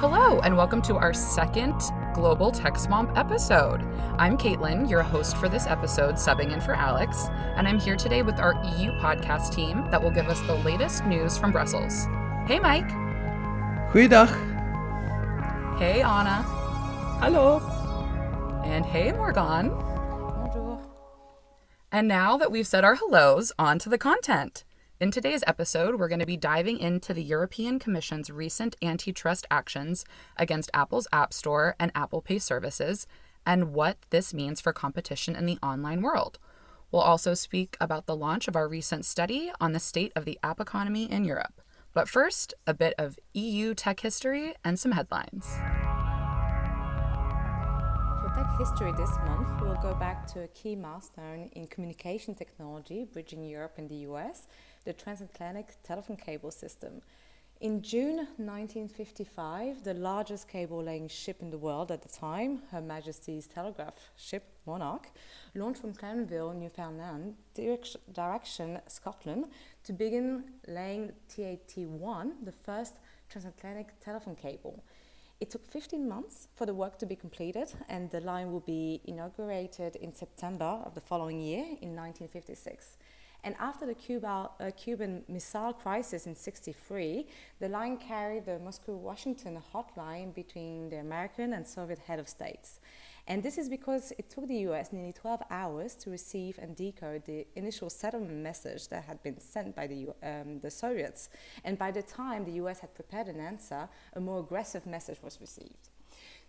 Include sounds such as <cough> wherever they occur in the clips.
Hello, and welcome to our second Global Tech Swamp episode. I'm Caitlin, your host for this episode, subbing in for Alex, and I'm here today with our EU podcast team that will give us the latest news from Brussels. Hey, Mike. Goeiedag. Hey, Anna. Hallo. And hey, Morgan. Bonjour. And now that we've said our hellos, on to the content. In today's episode, we're going to be diving into the European Commission's recent antitrust actions against Apple's App Store and Apple Pay services and what this means for competition in the online world. We'll also speak about the launch of our recent study on the state of the app economy in Europe. But first, a bit of EU tech history and some headlines. For tech history this month, we'll go back to a key milestone in communication technology bridging Europe and the US the transatlantic telephone cable system. In June 1955, the largest cable laying ship in the world at the time, Her Majesty's Telegraph ship Monarch, launched from Clarenville, Newfoundland, direction Scotland, to begin laying TAT1, the first transatlantic telephone cable. It took 15 months for the work to be completed, and the line will be inaugurated in September of the following year in 1956. And after the Cuba, uh, Cuban Missile Crisis in 63, the line carried the Moscow-Washington hotline between the American and Soviet head of states. And this is because it took the US nearly 12 hours to receive and decode the initial settlement message that had been sent by the, um, the Soviets. And by the time the US had prepared an answer, a more aggressive message was received.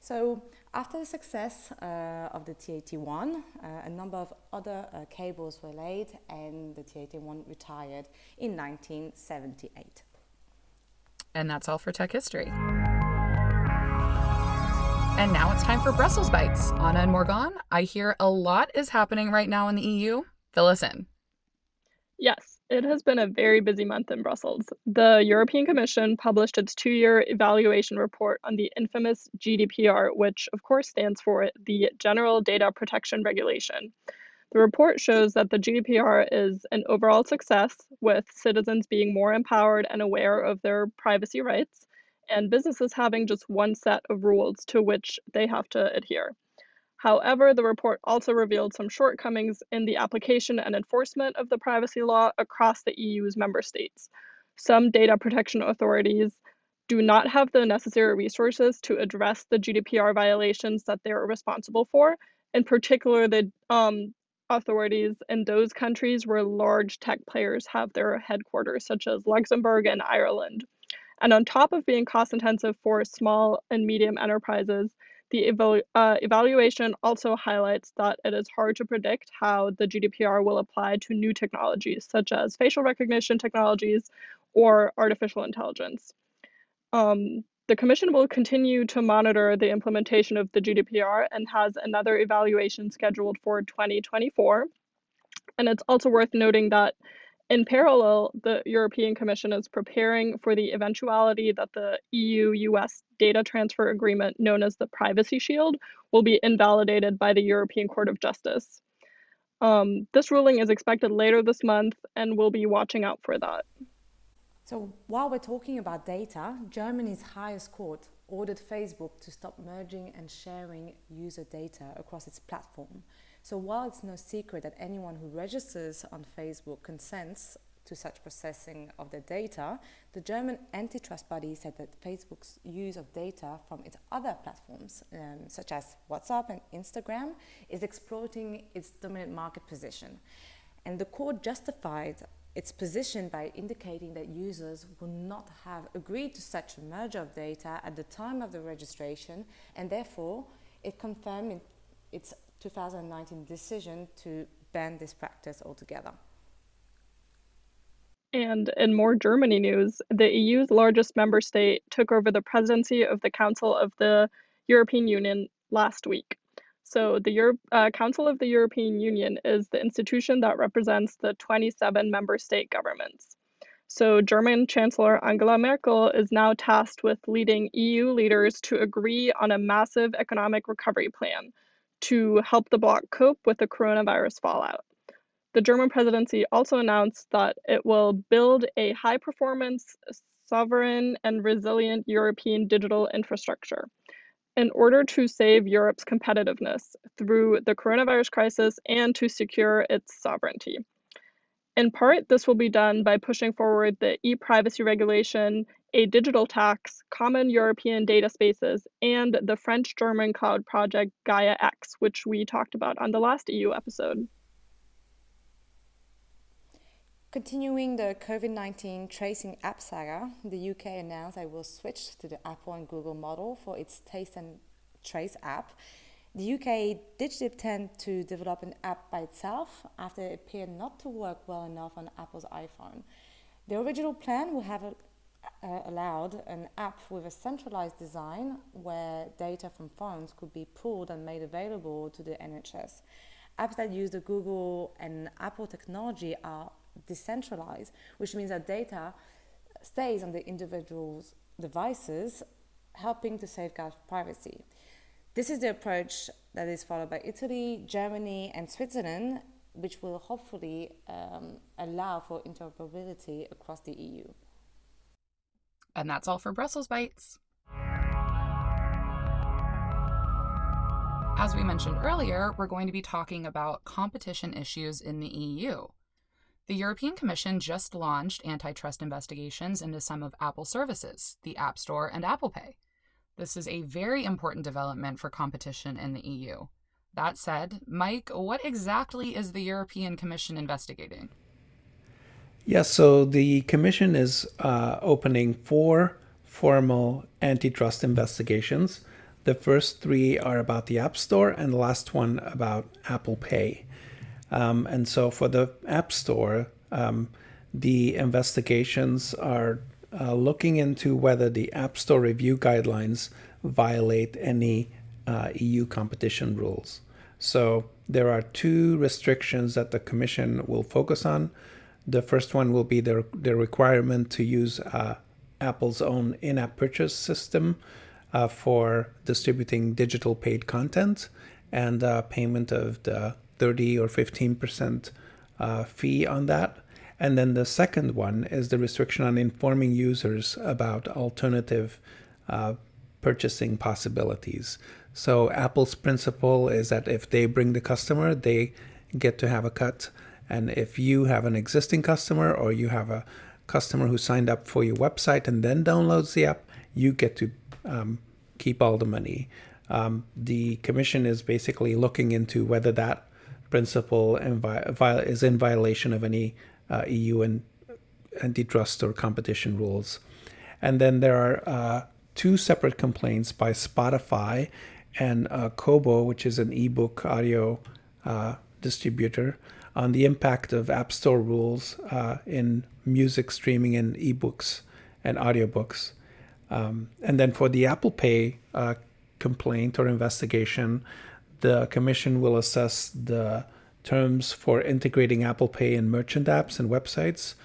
So after the success uh, of the TAT1, uh, a number of other uh, cables were laid and the TAT1 retired in 1978. And that's all for tech history. And now it's time for Brussels Bites. Anna and Morgan, I hear a lot is happening right now in the EU. Fill us in. Yes, it has been a very busy month in Brussels. The European Commission published its two year evaluation report on the infamous GDPR, which of course stands for the General Data Protection Regulation. The report shows that the GDPR is an overall success, with citizens being more empowered and aware of their privacy rights, and businesses having just one set of rules to which they have to adhere. However, the report also revealed some shortcomings in the application and enforcement of the privacy law across the EU's member states. Some data protection authorities do not have the necessary resources to address the GDPR violations that they're responsible for, in particular, the um, authorities in those countries where large tech players have their headquarters, such as Luxembourg and Ireland. And on top of being cost intensive for small and medium enterprises, the evalu- uh, evaluation also highlights that it is hard to predict how the GDPR will apply to new technologies, such as facial recognition technologies or artificial intelligence. Um, the Commission will continue to monitor the implementation of the GDPR and has another evaluation scheduled for 2024. And it's also worth noting that in parallel, the European Commission is preparing for the eventuality that the EU US data transfer agreement, known as the Privacy Shield, will be invalidated by the European Court of Justice. Um, this ruling is expected later this month, and we'll be watching out for that. So, while we're talking about data, Germany's highest court ordered Facebook to stop merging and sharing user data across its platform. So while it's no secret that anyone who registers on Facebook consents to such processing of their data, the German antitrust body said that Facebook's use of data from its other platforms, um, such as WhatsApp and Instagram, is exploiting its dominant market position. And the court justified its position by indicating that users would not have agreed to such a merger of data at the time of the registration, and therefore it confirmed its 2019 decision to ban this practice altogether. And in more Germany news, the EU's largest member state took over the presidency of the Council of the European Union last week. So, the Euro- uh, Council of the European Union is the institution that represents the 27 member state governments. So, German Chancellor Angela Merkel is now tasked with leading EU leaders to agree on a massive economic recovery plan to help the bloc cope with the coronavirus fallout. The German presidency also announced that it will build a high performance sovereign and resilient European digital infrastructure in order to save Europe's competitiveness through the coronavirus crisis and to secure its sovereignty. In part, this will be done by pushing forward the e privacy regulation, a digital tax, common European data spaces, and the French German cloud project Gaia X, which we talked about on the last EU episode. Continuing the COVID 19 tracing app saga, the UK announced it will switch to the Apple and Google model for its Test and Trace app. The UK did attempt to develop an app by itself after it appeared not to work well enough on Apple's iPhone. The original plan would have a, uh, allowed an app with a centralized design where data from phones could be pulled and made available to the NHS. Apps that use the Google and Apple technology are decentralized, which means that data stays on the individual's devices, helping to safeguard privacy. This is the approach that is followed by Italy, Germany, and Switzerland, which will hopefully um, allow for interoperability across the EU. And that's all for Brussels Bites. As we mentioned earlier, we're going to be talking about competition issues in the EU. The European Commission just launched antitrust investigations into some of Apple services, the App Store and Apple Pay. This is a very important development for competition in the EU. That said, Mike, what exactly is the European Commission investigating? Yes, so the Commission is uh, opening four formal antitrust investigations. The first three are about the App Store, and the last one about Apple Pay. Um, and so for the App Store, um, the investigations are uh, looking into whether the App Store review guidelines violate any uh, EU competition rules. So there are two restrictions that the Commission will focus on. The first one will be the, the requirement to use uh, Apple's own in app purchase system uh, for distributing digital paid content and uh, payment of the 30 or 15% uh, fee on that. And then the second one is the restriction on informing users about alternative uh, purchasing possibilities. So Apple's principle is that if they bring the customer, they get to have a cut. And if you have an existing customer or you have a customer who signed up for your website and then downloads the app, you get to um, keep all the money. Um, the commission is basically looking into whether that principle is in violation of any uh, EU and antitrust or competition rules. And then there are uh, two separate complaints by Spotify and uh, Kobo, which is an ebook audio uh, distributor, on the impact of App Store rules uh, in music streaming and ebooks and audiobooks. Um, and then for the Apple Pay uh, complaint or investigation, the Commission will assess the terms for integrating Apple Pay in merchant apps and websites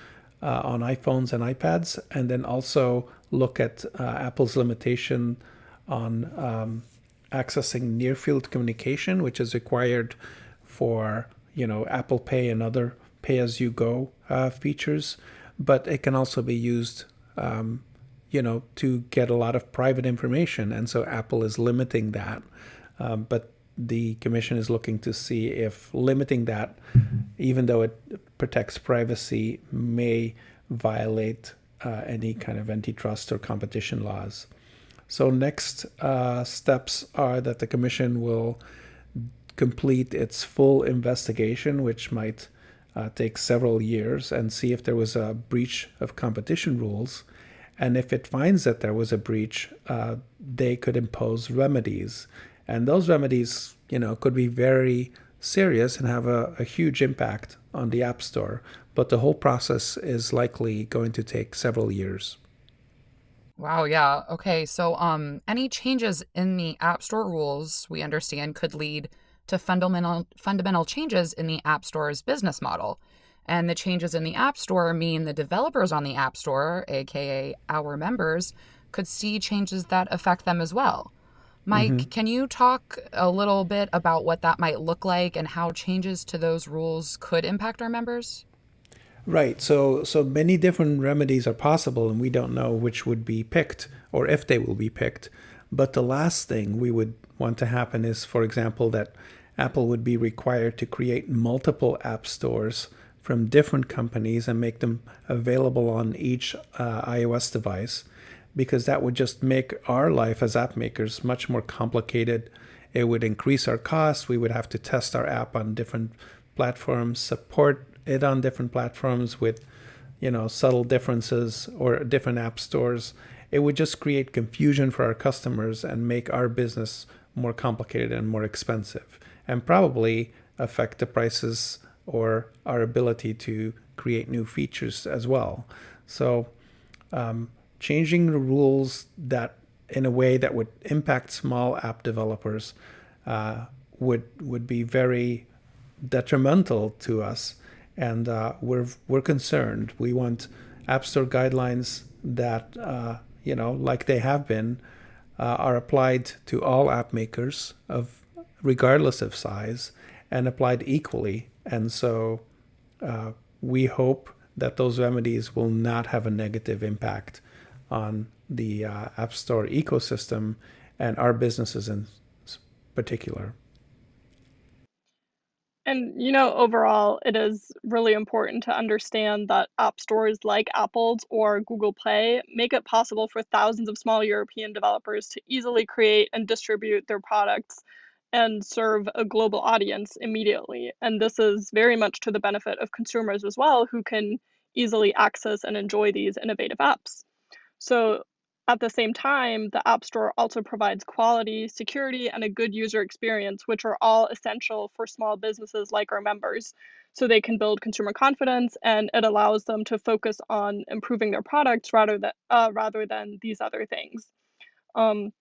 uh, on iPhones and iPads, and then also look at uh, Apple's limitation on um, accessing near field communication, which is required for you know Apple Pay and other pay as you go uh, features, but it can also be used. Um, you know, to get a lot of private information, and so Apple is limiting that. Um, but the commission is looking to see if limiting that, even though it protects privacy, may violate uh, any kind of antitrust or competition laws. So, next uh, steps are that the commission will complete its full investigation, which might uh, take several years, and see if there was a breach of competition rules. And if it finds that there was a breach, uh, they could impose remedies and those remedies, you know, could be very serious and have a, a huge impact on the App Store. But the whole process is likely going to take several years. Wow, yeah. Okay, so um any changes in the App Store rules we understand could lead to fundamental fundamental changes in the App Store's business model. And the changes in the App Store mean the developers on the App Store, aka our members, could see changes that affect them as well. Mike, mm-hmm. can you talk a little bit about what that might look like and how changes to those rules could impact our members? Right. So so many different remedies are possible, and we don't know which would be picked or if they will be picked. But the last thing we would want to happen is, for example, that Apple would be required to create multiple app stores from different companies and make them available on each uh, iOS device, because that would just make our life as app makers much more complicated. It would increase our costs. We would have to test our app on different platforms, support it on different platforms with, you know, subtle differences or different app stores. It would just create confusion for our customers and make our business more complicated and more expensive, and probably affect the prices or our ability to create new features as well. So, um, changing the rules that in a way that would impact small app developers uh, would would be very detrimental to us, and uh, we're we're concerned. We want App Store guidelines that uh, you know, like they have been, are applied to all app makers of regardless of size and applied equally and so uh, we hope that those remedies will not have a negative impact on the uh, App Store ecosystem and our businesses in particular. And you know, overall, it is really important to understand that app stores like Apple's or Google Play make it possible for thousands of small European developers to easily create and distribute their products and serve a global audience immediately. And this is very much to the benefit of consumers as well, who can easily access and enjoy these innovative apps. So, at the same time, the App Store also provides quality, security, and a good user experience, which are all essential for small businesses like our members. So they can build consumer confidence, and it allows them to focus on improving their products rather than uh, rather than these other things. Um,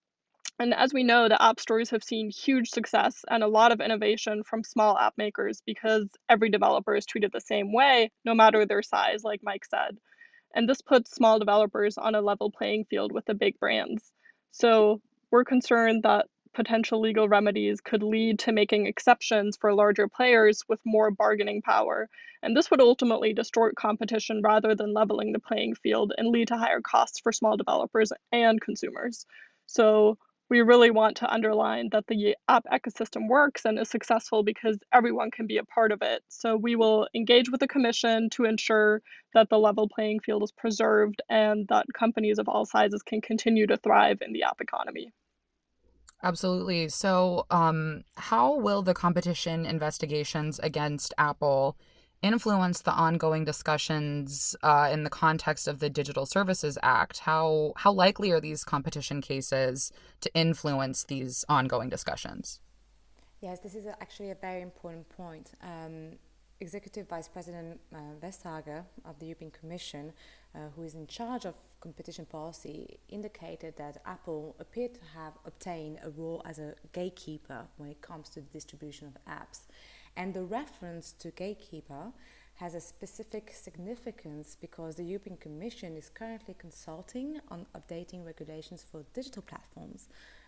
and as we know, the app stores have seen huge success and a lot of innovation from small app makers because every developer is treated the same way, no matter their size, like Mike said. And this puts small developers on a level playing field with the big brands. So we're concerned that potential legal remedies could lead to making exceptions for larger players with more bargaining power. And this would ultimately distort competition rather than leveling the playing field and lead to higher costs for small developers and consumers. So we really want to underline that the app ecosystem works and is successful because everyone can be a part of it. So we will engage with the commission to ensure that the level playing field is preserved and that companies of all sizes can continue to thrive in the app economy. Absolutely. So, um, how will the competition investigations against Apple influence the ongoing discussions uh, in the context of the Digital Services Act? How how likely are these competition cases to influence these ongoing discussions? Yes, this is actually a very important point. Um, Executive Vice President uh, Vestager of the European Commission, uh, who is in charge of competition policy, indicated that Apple appeared to have obtained a role as a gatekeeper when it comes to the distribution of apps. And the reference to gatekeeper has a specific significance because the European Commission is currently consulting on updating regulations for digital platforms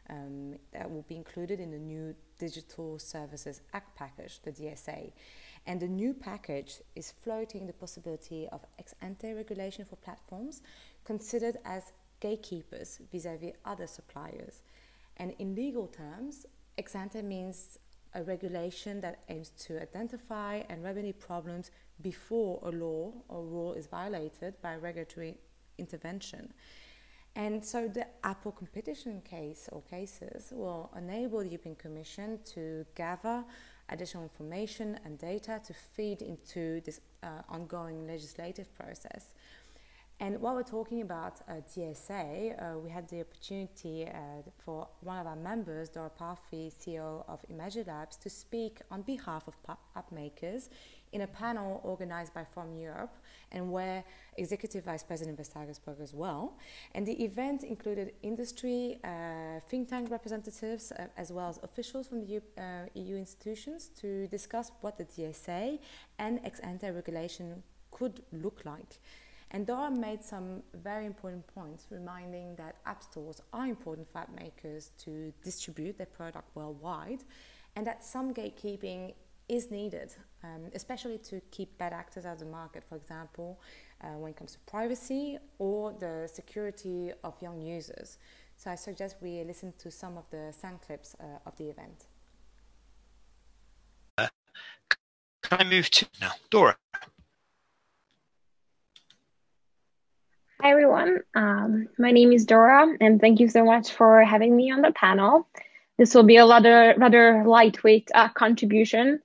um, that will be included in the new Digital Services Act package, the DSA. And the new package is floating the possibility of ex ante regulation for platforms considered as gatekeepers vis a vis other suppliers. And in legal terms, ex ante means a regulation that aims to identify and remedy problems before a law or rule is violated by regulatory intervention. And so the Apple competition case or cases will enable the European Commission to gather additional information and data to feed into this uh, ongoing legislative process. And while we're talking about uh, DSA, uh, we had the opportunity uh, for one of our members, Dora Parfi, CEO of Imagilabs, to speak on behalf of app makers in a panel organized by Forum Europe and where Executive Vice President Vestager spoke as well. And the event included industry, uh, think tank representatives, uh, as well as officials from the EU, uh, EU institutions to discuss what the DSA and ex ante regulation could look like. And Dora made some very important points, reminding that app stores are important for app makers to distribute their product worldwide, and that some gatekeeping is needed, um, especially to keep bad actors out of the market, for example, uh, when it comes to privacy or the security of young users. So I suggest we listen to some of the sound clips uh, of the event. Uh, can I move to now? Dora. Hi, everyone. Um, my name is Dora, and thank you so much for having me on the panel. This will be a rather, rather lightweight uh, contribution.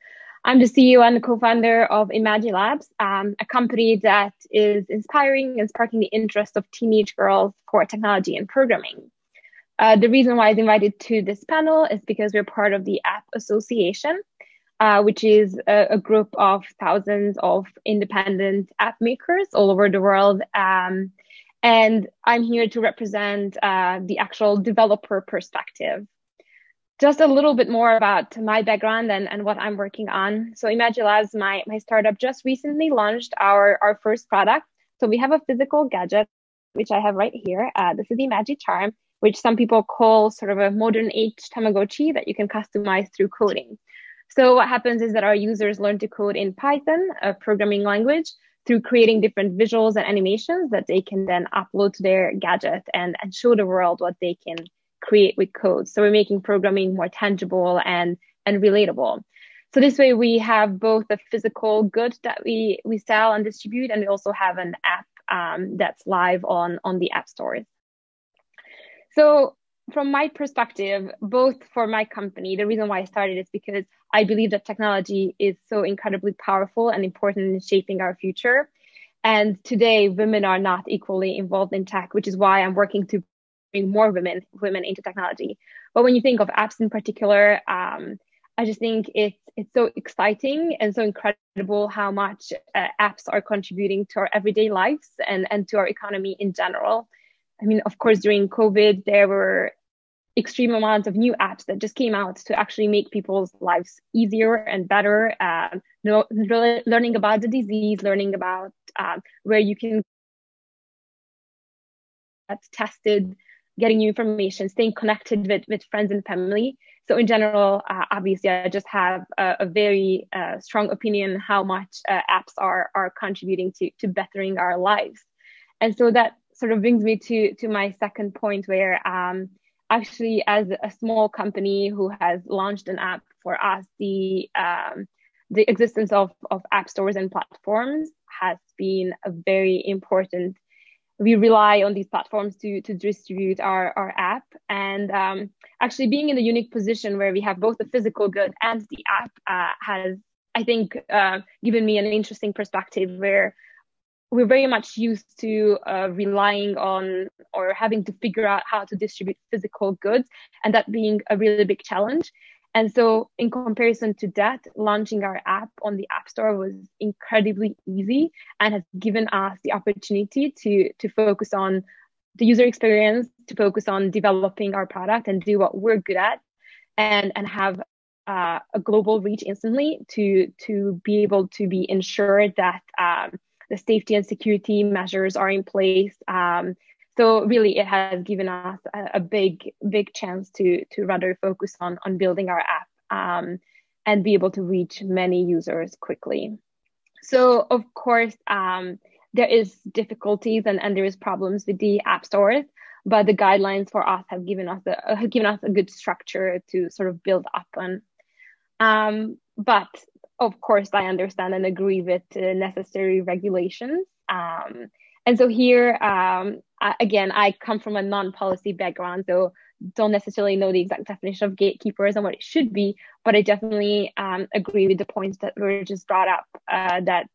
I'm the CEO and co-founder of Imagilabs, um, a company that is inspiring and sparking the interest of teenage girls for technology and programming. Uh, the reason why I was invited to this panel is because we're part of the App Association, uh, which is a, a, group of thousands of independent app makers all over the world. Um, and I'm here to represent uh, the actual developer perspective just a little bit more about my background and, and what I'm working on. So Imagilabs, my, my startup, just recently launched our, our first product. So we have a physical gadget, which I have right here. Uh, this is the Magic Charm, which some people call sort of a modern age Tamagotchi that you can customize through coding. So what happens is that our users learn to code in Python, a programming language, through creating different visuals and animations that they can then upload to their gadget and, and show the world what they can create with code. So we're making programming more tangible and, and relatable. So this way we have both a physical good that we, we sell and distribute, and we also have an app um, that's live on, on the app stores. So from my perspective, both for my company, the reason why I started is because I believe that technology is so incredibly powerful and important in shaping our future. And today, women are not equally involved in tech, which is why I'm working to bring more women women into technology. But when you think of apps in particular, um, I just think it's it's so exciting and so incredible how much uh, apps are contributing to our everyday lives and and to our economy in general. I mean, of course, during COVID, there were extreme amounts of new apps that just came out to actually make people's lives easier and better. Um, learning about the disease, learning about um, where you can get tested, getting new information, staying connected with, with friends and family. So in general, uh, obviously, I just have a, a very uh, strong opinion how much uh, apps are are contributing to to bettering our lives, and so that sort of brings me to to my second point, where um, actually, as a small company who has launched an app for us, the um, the existence of of app stores and platforms has been a very important we rely on these platforms to to distribute our our app. And um, actually being in a unique position where we have both the physical good and the app uh, has i think uh, given me an interesting perspective where we're very much used to uh, relying on or having to figure out how to distribute physical goods and that being a really big challenge. And so, in comparison to that, launching our app on the App Store was incredibly easy and has given us the opportunity to, to focus on the user experience, to focus on developing our product and do what we're good at, and, and have uh, a global reach instantly to, to be able to be ensured that um, the safety and security measures are in place. Um, so really it has given us a, a, big big chance to to rather focus on on building our app um, and be able to reach many users quickly so of course um, there is difficulties and, and there is problems with the app stores but the guidelines for us have given us a, have <laughs> given us a good structure to sort of build up on um, but of course i understand and agree with the necessary regulations um, and so here, um, I, again, I come from a non-policy background, so don't necessarily know the exact definition of gatekeepers and what it should be, but I definitely um, agree with the points that were just brought up uh, that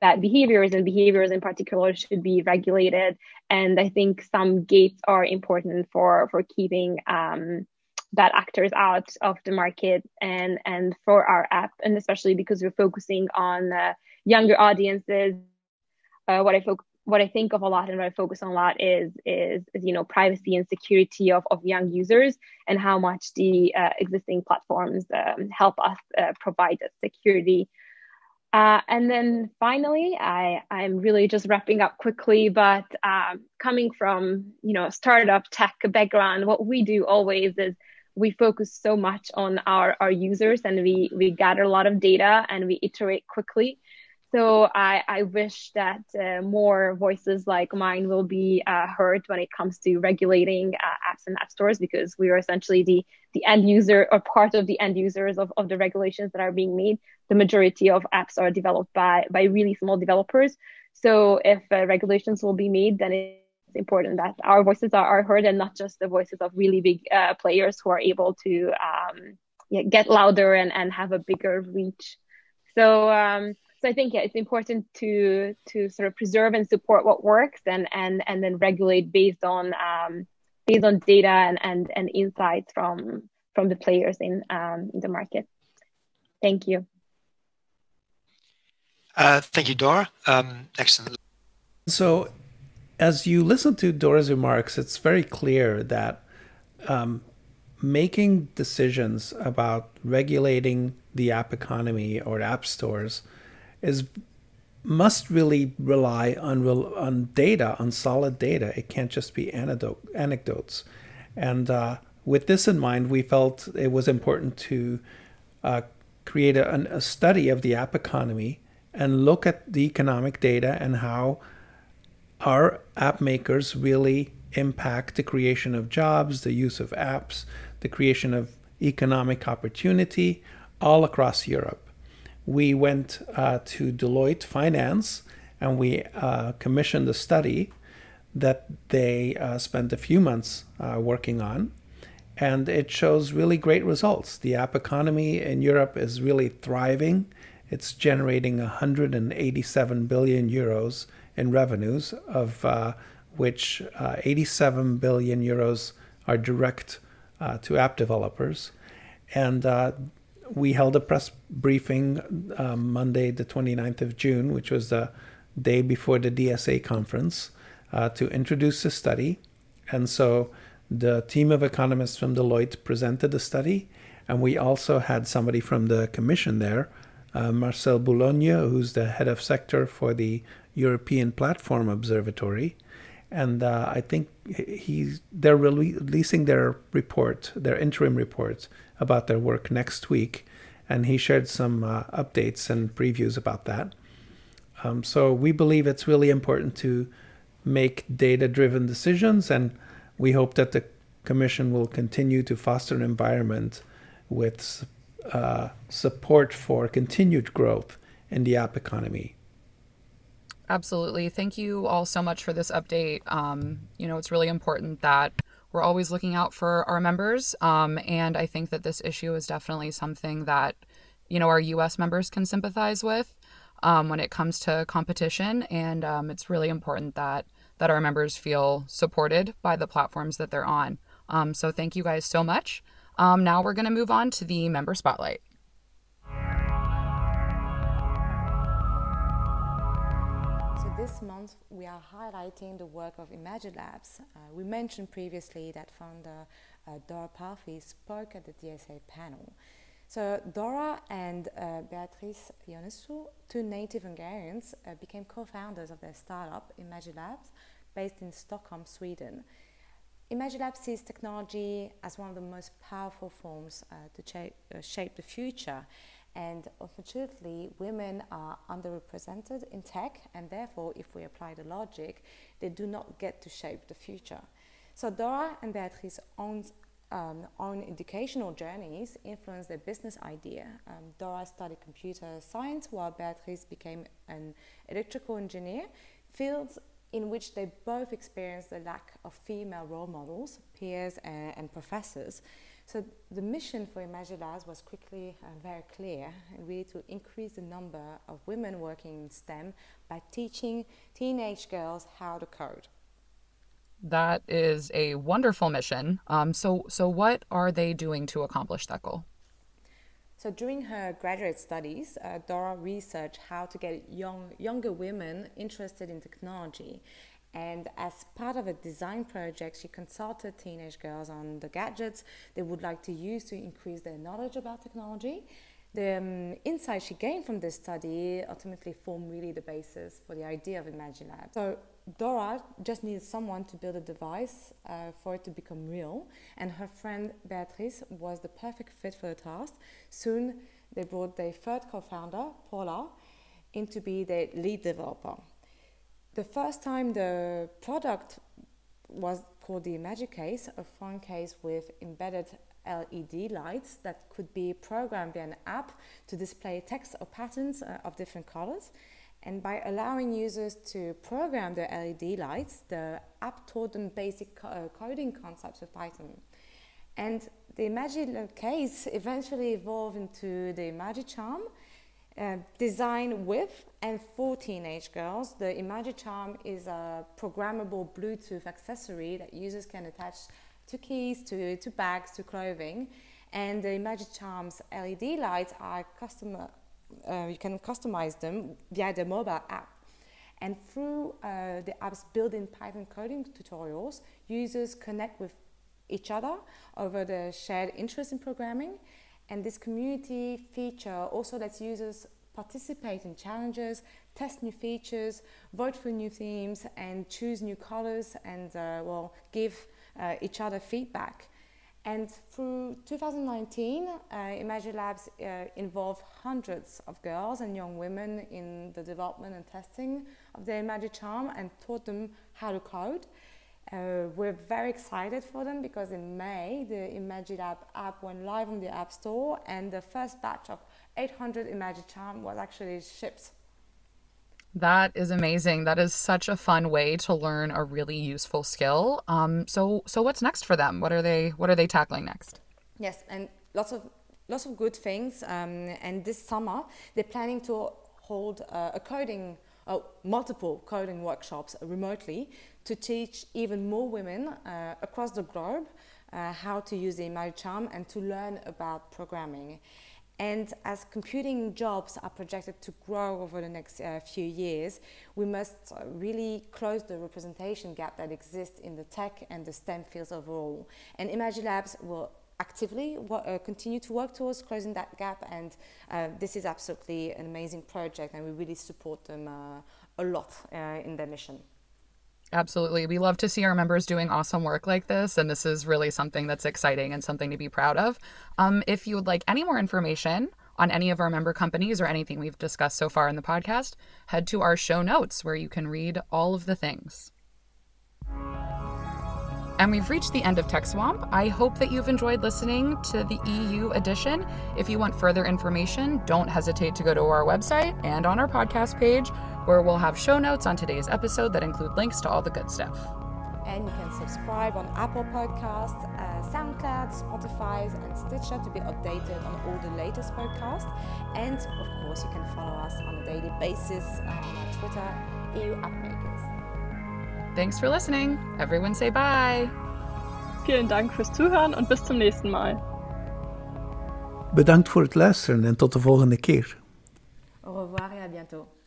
that behaviors and behaviors in particular should be regulated. And I think some gates are important for for keeping um, bad actors out of the market and and for our app, and especially because we're focusing on uh, younger audiences. Uh, what I focus what I think of a lot and what I focus on a lot is is, is you know privacy and security of, of young users and how much the uh, existing platforms um, help us uh, provide that security. Uh, and then finally, I I'm really just wrapping up quickly, but um, coming from you know startup tech background, what we do always is we focus so much on our, our users and we, we gather a lot of data and we iterate quickly. So I, I wish that uh, more voices like mine will be uh, heard when it comes to regulating uh, apps and app stores because we are essentially the, the end user or part of the end users of, of the regulations that are being made. The majority of apps are developed by, by really small developers. So if uh, regulations will be made, then it's important that our voices are, are heard and not just the voices of really big uh, players who are able to um, yeah, get louder and, and have a bigger reach. So um, so I think yeah, it's important to to sort of preserve and support what works and and and then regulate based on um, based on data and and, and insights from from the players in um, in the market. Thank you. Uh, thank you, Dora. Um, excellent. So, as you listen to Dora's remarks, it's very clear that um, making decisions about regulating the app economy or app stores is must really rely on on data, on solid data. It can't just be anecdote, anecdotes. And uh, with this in mind, we felt it was important to uh, create a, a, study of the app economy and look at the economic data and how our app makers really impact the creation of jobs, the use of apps, the creation of economic opportunity all across Europe we went uh, to Deloitte Finance and we uh, commissioned a study that they uh, spent a few months uh, working on. And it shows really great results. The app economy in Europe is really thriving. It's generating 187 billion euros in revenues, of uh, which uh, 87 billion euros are direct to app developers. And we held a press briefing um, Monday, the 29th of June, which was the day before the DSA conference, uh, to introduce the study. And so the team of economists from Deloitte presented the study, and we also had somebody from the commission there, uh, Marcel Boulogne, who's the head of sector for the European Platform Observatory. And uh, I think he's, they're releasing their report, their interim report about their work next week, and he shared some uh, updates and previews about that. Um, so we believe it's really important to make data driven decisions, and we hope that the Commission will continue to foster an environment with uh, support for continued growth in the app economy. Absolutely. Thank you all so much for this update. Um, you know, it's really important that we're always looking out for our members. Um, and I think that this issue is definitely something that, you know, our US members can sympathize with um, when it comes to competition. And um, it's really important that that our members feel supported by the platforms that they're on. Um, so thank you guys so much. Um, now we're going to move on to the member spotlight. So this month we are highlighting the work of ImagiLabs. Uh, we mentioned previously that founder uh, Dora Parfi spoke at the DSA panel. So Dora and uh, Beatrice Ionescu, two native Hungarians, uh, became co-founders of their startup ImagiLabs, based in Stockholm, Sweden. ImagiLabs sees technology as one of the most powerful forms uh, to cha- uh, shape the future and unfortunately, women are underrepresented in tech, and therefore, if we apply the logic, they do not get to shape the future. So, Dora and Beatrice's own, um, own educational journeys influenced their business idea. Um, Dora studied computer science, while Beatrice became an electrical engineer, fields in which they both experienced the lack of female role models, peers, and, and professors. So the mission for ImagiLabs was quickly uh, very clear, really to increase the number of women working in STEM by teaching teenage girls how to code. That is a wonderful mission. Um, so, so what are they doing to accomplish that goal? So during her graduate studies, uh, Dora researched how to get young, younger women interested in technology and as part of a design project, she consulted teenage girls on the gadgets they would like to use to increase their knowledge about technology. The um, insight she gained from this study ultimately formed really the basis for the idea of ImagiLab. So Dora just needed someone to build a device uh, for it to become real, and her friend Beatrice was the perfect fit for the task. Soon, they brought their third co founder, Paula, in to be the lead developer. The first time the product was called the Magic Case, a phone case with embedded LED lights that could be programmed via an app to display text or patterns uh, of different colors. And by allowing users to program the LED lights, the app taught them basic uh, coding concepts with Python. And the Imagicase eventually evolved into the Imagicharm, uh, designed with and for teenage girls. The Imagicharm is a programmable Bluetooth accessory that users can attach to keys, to, to bags, to clothing. And the Imagicharm's LED lights are customer, uh, you can customize them via the mobile app. And through uh, the app's built-in Python coding tutorials, users connect with each other over the shared interest in programming and this community feature also lets users participate in challenges, test new features, vote for new themes, and choose new colors and uh, well give uh, each other feedback. And through 2019, uh, ImagiLabs uh, involved hundreds of girls and young women in the development and testing of the Imagicharm and taught them how to code. Uh, we're very excited for them because in May the Imagilab app went live on the App Store and the first batch of 800 Imagicharm was actually shipped. That is amazing. That is such a fun way to learn a really useful skill. Um, so, so what's next for them? What are they What are they tackling next? Yes, and lots of lots of good things. Um, and this summer they're planning to hold uh, a coding, uh, multiple coding workshops remotely to teach even more women uh, across the globe uh, how to use the Imagicharm and to learn about programming. And as computing jobs are projected to grow over the next uh, few years, we must really close the representation gap that exists in the tech and the STEM fields overall. And ImagiLabs will actively uh, continue to work towards closing that gap, and uh, this is absolutely an amazing project, and we really support them uh, a lot uh, in their mission. Absolutely. We love to see our members doing awesome work like this, and this is really something that's exciting and something to be proud of. Um, if you would like any more information on any of our member companies or anything we've discussed so far in the podcast, head to our show notes where you can read all of the things. And we've reached the end of Tech Swamp. I hope that you've enjoyed listening to the EU edition. If you want further information, don't hesitate to go to our website and on our podcast page where we'll have show notes on today's episode that include links to all the good stuff. And you can subscribe on Apple Podcasts, uh, SoundCloud, Spotify, and Stitcher to be updated on all the latest podcasts. And of course, you can follow us on a daily basis on Twitter, EU AppMakers. Thanks for listening. Everyone say bye. Vielen Dank fürs Zuhören und bis zum nächsten Mal. Bedankt voor het luisteren en tot de volgende keer. Au revoir et à bientôt.